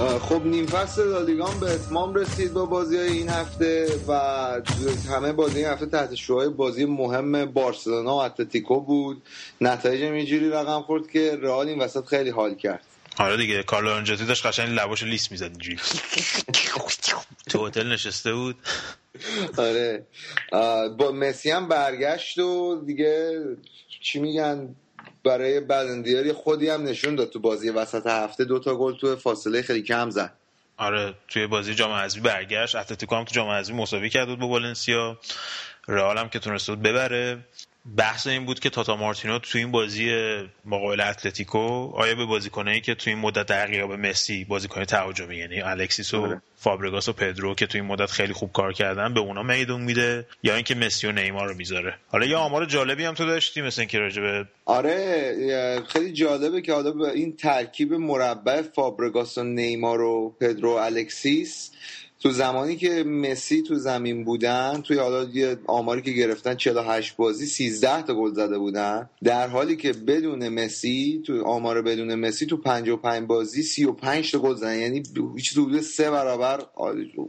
خب نیم فصل لالیگان به اتمام رسید با بازی های این هفته و همه بازی این هفته تحت شوهای بازی مهم بارسلونا و اتلتیکو بود. نتایج اینجوری رقم خورد که رئال این وسط خیلی حال کرد. آره دیگه کارلو آنجاتی داشت قشنگ لباشو لیست می‌زد اینجوری. تو هتل نشسته بود. آره. با مسی هم برگشت و دیگه چی میگن؟ برای برا اندیاری خودی هم نشون داد تو بازی وسط هفته دوتا گل تو فاصله خیلی کم زد. آره توی بازی جام حذفی برگشت. اتلتیکو هم تو جام حذفی مساوی کرد بود با والنسیا. رئال هم که تونست بود ببره. بحث این بود که تاتا مارتینو تو این بازی مقابل اتلتیکو آیا به بازیکنایی که تو این مدت در غیاب مسی بازیکن تهاجمی یعنی الکسیس و آره. فابرگاس و پدرو که تو این مدت خیلی خوب کار کردن به اونا میدون میده یا اینکه مسی و نیمار رو می‌ذاره حالا یه آمار جالبی هم تو داشتی مثل اینکه راجع به آره خیلی جالبه که حالا این ترکیب مربع فابرگاس و نیمار و پدرو و الکسیس تو زمانی که مسی تو زمین بودن توی حالا یه آماری که گرفتن 48 بازی 13 تا گل زده بودن. در حالی که بدون مسی تو آمار بدون مسی تو 55 بازی 35 تا گل زدن. یعنی هیچ حدود سه برابر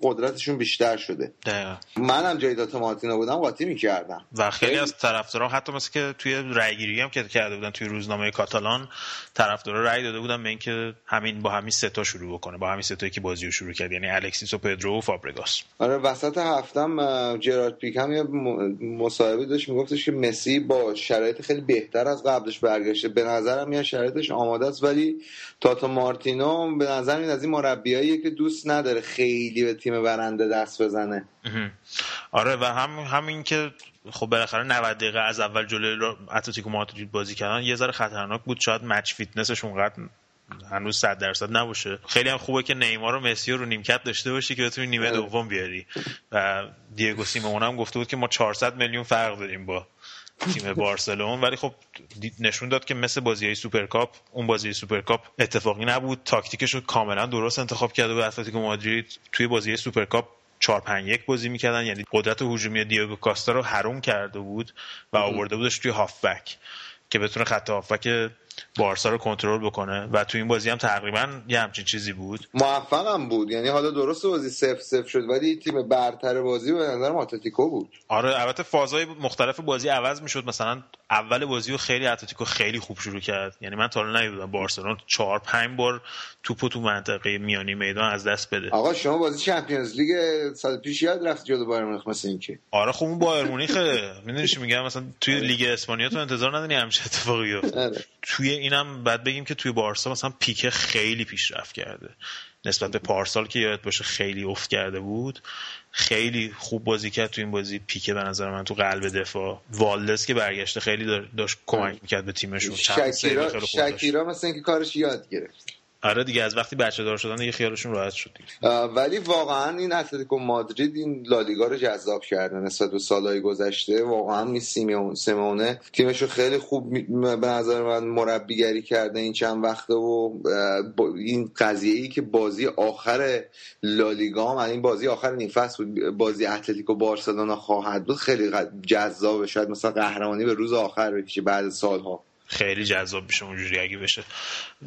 قدرتشون بیشتر شده. دقیقا. منم جای داتا مارتینو بودم قاطی می‌کردم. و خیلی از طرفدارا حتی مثل که توی رأیگیری هم که کرده بودن توی روزنامه کاتالان طرفدارا رأی داده بودن به اینکه همین با همین سه تا شروع بکنه با همین سه که بازی رو شروع کرد. یعنی الکسیس و جو فابرگاس. آره وسط هفتم جرارد پیکم یه مصاحبه داشت میگفتش که مسی با شرایط خیلی بهتر از قبلش برگشته. به نظرم یه شرایطش آماده است ولی تاتا مارتینو به نظر این از این مربیاییه که دوست نداره خیلی به تیم برنده دست بزنه. آره و هم همین که خب بالاخره 90 دقیقه از اول جلوی اتلتیکو مادرید بازی کردن یه ذره خطرناک بود. شاید match fitness ش اونقدر هنوز 100 درصد نباشه. خیلی هم خوبه که نیمار و مسی رو نیمکت داشته باشی که بتونی نیمه دوم بیاری. و دیگو سیمئونه هم گفته بود که ما 400 میلیون فرق داریم با تیم بارسلون. ولی خب نشون داد که مثل بازی های سوپرکاپ اون بازی سوپرکاپ اتفاقی نبود. تاکتیکش رو کاملا درست انتخاب کرده به اتلتیکو مادرید توی بازی سوپرکاپ 4 5 1 بازی می‌کردن. یعنی قدرت هجومی دیگو کاستا رو حروم کرده بود و آورده بودش توی هافبک که بتونه خط هافبک بارسا رو کنترل بکنه و تو این بازی هم تقریبا یه همچین چیزی بود؟ موفقم بود. یعنی حالا درست بازی سف سف شد ولی تیم برتر بازی به نظر اتلتیکو بود. آره البته فازهای مختلف بازی عوض می‌شد. مثلا اول بازی رو خیلی اتلتیکو خیلی خوب شروع کرد. یعنی من تا حالا ندیدم بارسلون 4 5 بار توپو تو منطقه میانی میدان از دست بده. آقا شما بازی چمپیونز لیگ سال پیش یاد رفت جلو بایر مونیخ مثل اینکه. آره خوب اون بایر مونیخ می‌دونی چی میگم؟ مثلا توی لیگ اسپانیا تو انتظار نداری همچین اتفاقی بیفته. آره. توی اینم بعد بگیم که توی بارسا مثلا پیکه خیلی پیشرفت کرده. نسبت به پارسال که یاد باشه خیلی افت کرده بود خیلی خوب بازی کرد تو این بازی. پیکه به نظر من تو قلب دفاع. والدس که برگشته خیلی داشت کمک می‌کرد به تیمشون. شکیرا, شکیرا مثل اینکه کارش یاد گرفت. آره دیگه از وقتی بچه دار شدن یه خیالشون راحت شد ولی واقعا این اتلتیکو مادرید این لالیگا رو جذاب کرده نسبت به سالهای گذشته. واقعا می سیمونه تیمش رو خیلی خوب به نظر من مربیگری کرده این چند وقته و این قضیه ای که بازی آخر لالیگا هم این بازی آخر نیم بود بازی اتلتیکو بارسلونا خواهد بود خیلی جذاب شاید مثلا قهرمانی به روز آخر بکشه بعد سالها. خیلی جذاب میشه اونجوری اگه بشه.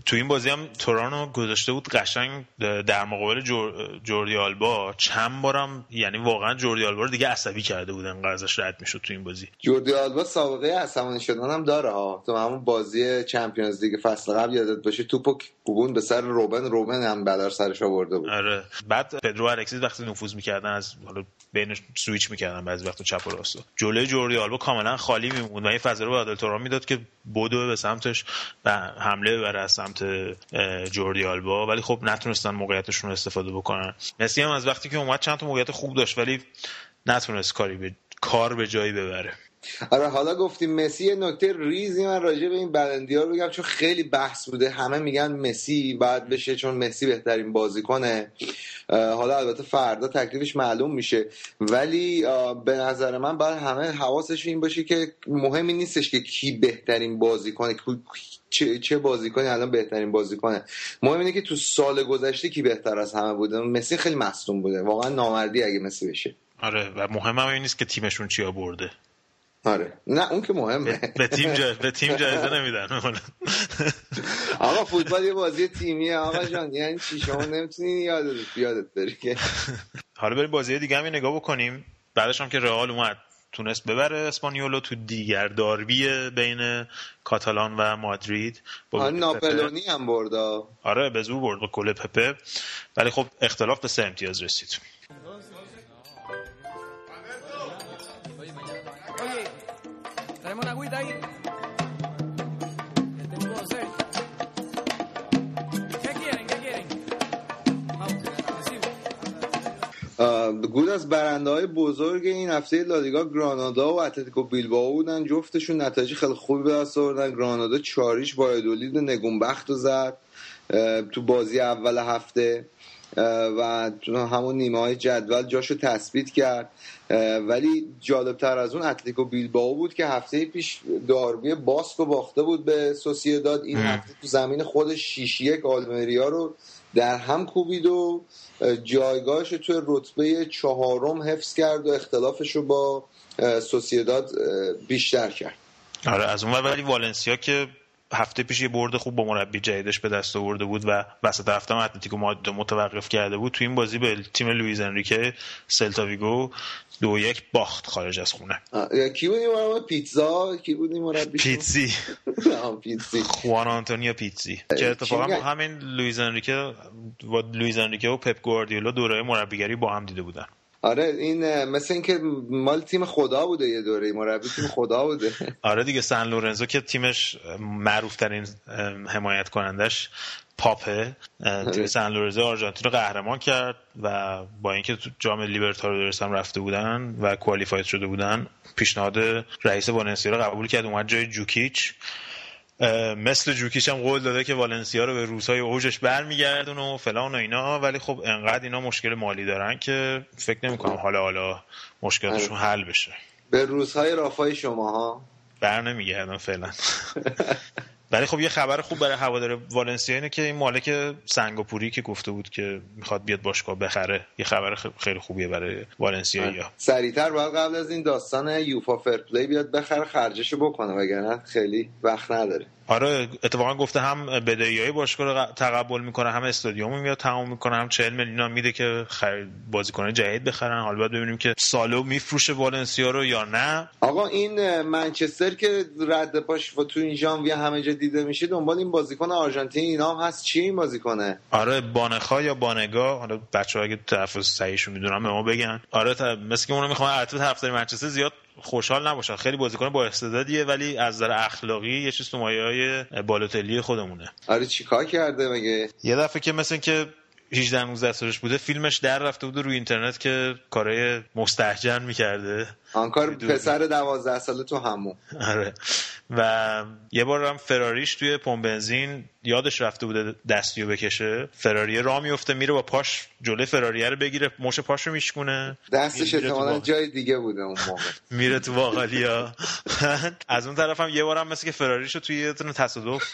تو این بازی هم تورانو گذاشته بود قشنگ در مقابل جور... جوردی آلبا. چند بارم یعنی واقعا جوردی آلبا رو دیگه عصبی کرده بود انقدر ازش رد می‌شد تو این بازی. جوردی آلبا سابقه عصبانی شدن هم داره ها تو همون بازی چمپیونز لیگ فصل قبل یادت باشه توپو کوبون به سر روبن روبن هم بدر سرش آورده بود. آره. بعد پدرو الکسیس وقتی نفوذ می‌کردن از حالا بین سویچ می‌کردن بعضی وقت چپ و راست. جلوی جوردی آلبا کاملا خالی میموند و این فضا رو به عادل توران می‌داد که بدو به سمتش و حمله ببره از سمت جوردی آلبا. ولی خب نتونستن موقعیتشون رو استفاده بکنن. مسی هم از وقتی که اومد چند تا موقعیت خوب داشت ولی نتونست کاری به کار به جایی ببره. آره حالا گفتیم مسی نکته ریزی من راجع به این بلندی ها بگم چون خیلی بحث بوده. همه میگن مسی باید بشه چون مسی بهترین بازیکنه. حالا البته فردا تکلیفش معلوم میشه. ولی به نظر من باید همه حواسش این باشه که مهمی نیستش که کی بهترین بازیکنه چه چه بازیکنی الان بهترین بازیکنه. مهم اینه که تو سال گذشته کی بهتر از همه بوده. مسی خیلی مصدوم بوده. واقعا نامردی اگه مسی بشه. آره و مهم هم این نیست که تیمشون چیا برده آره. نه اون که مهمه. به تیم جای... به تیم جایزه نمیدن. آقا فوتبال یه بازی تیمیه. آقا جان یعنی چی؟ شما نمی‌تونی یادت یادت بری که. حالا بریم بازی دیگه هم نگاه بکنیم. بعدش هم که رئال اومد تونست ببره اسپانیولو تو دیگر داربی بین کاتالان و مادرید. با ناپلونی هم برد آره به زور برد با گل پپه. ولی خب اختلاف به سه امتیاز رسید. گود از برنده های بزرگ این هفته لالیگا گرانادا و اتلتیکو بیلبائو بودن جفتشون نتایج خیلی خوبی به دست آوردن گرانادا چاریش با ادولید نگونبخت و زد تو بازی اول هفته و همون نیمه های جدول جاشو تثبیت کرد. ولی جالبتر از اون اتلتیکو بیلبائو بود که هفته پیش داربی باسکو باخته بود به داد این هفته تو زمین خودش شیش یک آلمریا رو در هم کوبید و جایگاهش رو توی رتبه چهارم حفظ کرد و اختلافش رو با سوسیداد بیشتر کرد. آره از اون ولی والنسیا که هفته پیش یه برد خوب با مربی جدیدش به دست آورده بود و وسط هفته هم اتلتیکو متوقف کرده بود. تو این بازی به تیم لوئیز انریکه سلتا ویگو دو یک باخت خارج از خونه. کی بودی مربی پیتزا؟ کی بودی مربی پیتزی. پیتزی. خوان آنتونیو پیتزی. که اتفاقا همین لوئیز انریکه و لوئیز انریکه و پپ گواردیولا دوره مربیگری با هم دیده بودن. آره این مثل اینکه مال تیم خدا بوده یه دوره مربی تیم خدا بوده. آره دیگه سن لورنزو که تیمش معروف ترین حمایت کنندش پاپه تیم سن لورنزو آرژانتین رو قهرمان کرد و با اینکه تو جام لیبرتادورس هم رفته بودن و qualified شده بودن پیشنهاد رئیس والنسیا رو قبول کرد. اومد جای جوکیچ. مثل جوکیش هم قول داده که والنسیا رو به روزهای اوجش برمیگردون و فلان و اینا ولی خب انقدر اینا مشکل مالی دارن که فکر نمی‌کنم حالا حالا مشکلشون حل بشه. به روزهای رافای شما ها بر نمیگردن فعلا. ولی خب یه خبر خوب برای هوادار والنسیا اینه که این مالک سنگاپوری که گفته بود که می‌خواد بیاد باشگاه بخره یه خبر خیلی خوبیه برای والنسیا یا. سریعتر باید قبل از این داستان یوفا فرپلی بیاد بخره خرجشو بکنه وگرنه خیلی وقت نداره. آره اتفاقا گفته هم بدهی های باشگاه رو تقبل می‌کنه هم استادیوم میاد تمام می‌کنه هم 40 میلیون میده که بازیکن جدید بخرن. حالا باید ببینیم که سالو میفروشه والنسیا رو یا نه. آقا این منچستر که رد پاش و تو این ژانویه همه جا دیده میشه دنبال این بازیکن آرژانتین اینا هم هست. چی این بازیکنه؟ آره بانخا یا بانگا؟ حالا بچه‌ها اگه تلفظ صحیحشو می‌دونن به ما بگن. آره مثل که اونو می‌خوام البته طرفدار منچستر زیاد خوشحال نباشن. خیلی بازیکن با استعدادیه ولی از نظر اخلاقی یه چیز تو مایه های بالوتلی خودمونه. آره چیکار کرده مگه؟ یه دفعه که مثل که 18 19 سالش بوده فیلمش در رفته بوده روی اینترنت که کارهای مستحجن می‌کرده. آن کار پسر 12 ساله تو همون. آره. و یه بار هم فراریش توی پمپ بنزین یادش رفته بوده دستیو بکشه. فراری را میفته میره با پاش جلوی فراریه رو بگیره مش پاش رو میشکونه دستش احتمالاً جای دیگه بوده اون موقع. میره تو باقالیا از اون طرف هم یه بار هم مثل که فراریشو توی یه تصادف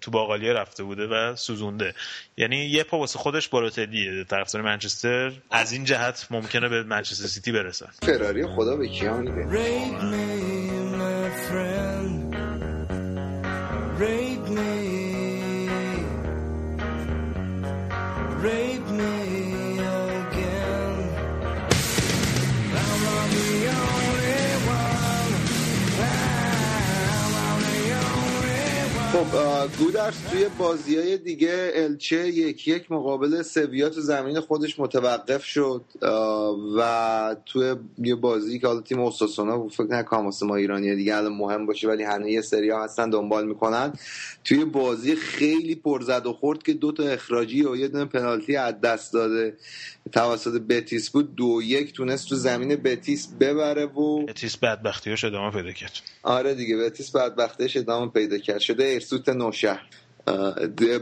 تو باقالیا رفته بوده و سوزونده. یعنی یه پا واسه خودش بالوتلیه طرفدار منچستر. از این جهت ممکنه به منچستر سیتی برسن فراری خدا به کیا میده؟ friend. Raped me. خب گودرس توی بازی های دیگه الچه یک یک مقابل سویا تو زمین خودش متوقف شد و توی یه بازی که حالا تیم اوساسونا فکر نکنم واسه ما ایرانی دیگه الان مهم باشه ولی همه یه سری ها هستن دنبال می‌کنن. توی بازی خیلی پرزد و خورد که دو تا اخراجی و یه دونه پنالتی از دست داده. توسط بتیس بود دو یک تونست تو زمین بتیس ببره و بتیس بدبختیاش ادامه پیدا کرد. آره دیگه بتیس بدبختیش ادامه پیدا کرد. شده ارسوت نوشهر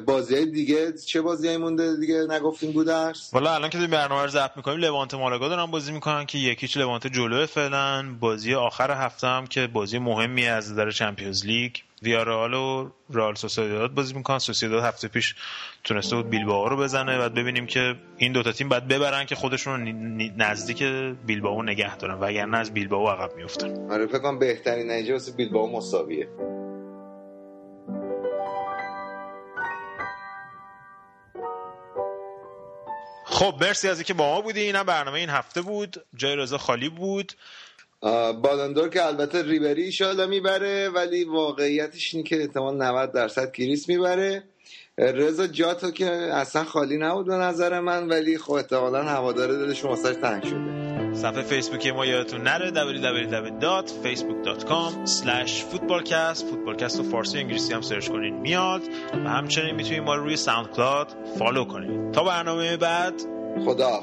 بازی دیگه چه بازی مونده دیگه؟ نگفتیم بودرس والا الان که برنامه رو ضبط می‌کنیم لوانت مالاگا دارن بازی می‌کنن که یکیچ لوانت جلوه فعلا. بازی آخر هفته هم که بازی مهمی از نظر چمپیونز لیگ ویارال و رئال سوسیداد بازی می‌کنن. سوسیداد هفته پیش تونسته بود بیلبائو رو بزنه. بعد ببینیم که این دوتا تیم باید ببرن که خودشون نزدیک بیلبائو نگه دارن. وگرنه از بیلبائو عقب میافتن. آره فکر کنم بهترین نتیجه واسه بیلبائو مساویه. خب مرسی از اینکه با ما بودی. اینم برنامه این هفته بود. جای رضا خالی بود. بالندور که البته ریبری ایشالا می‌بره ولی واقعیتش اینه که احتمال 90 درصد کریس می‌بره. رضا جاتو که اصلا خالی نبود به نظر من ولی خب احتمالا هواداره دلش واسش تنگ شده. صفحه فیسبوکی ما یادتون نره www.facebook.com footballcast فوتبالکست رو فارسی انگلیسی هم سرچ کنین میاد. و همچنین می‌تونید ما رو روی ساوند کلاد فالو کنید تا برنامه بعد خدا